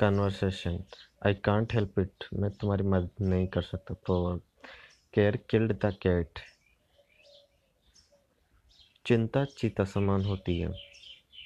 Conversation I can't help it मैं तुम्हारी मदद नहीं कर सकता proverb care killed the cat चिंता चीता समान होती है।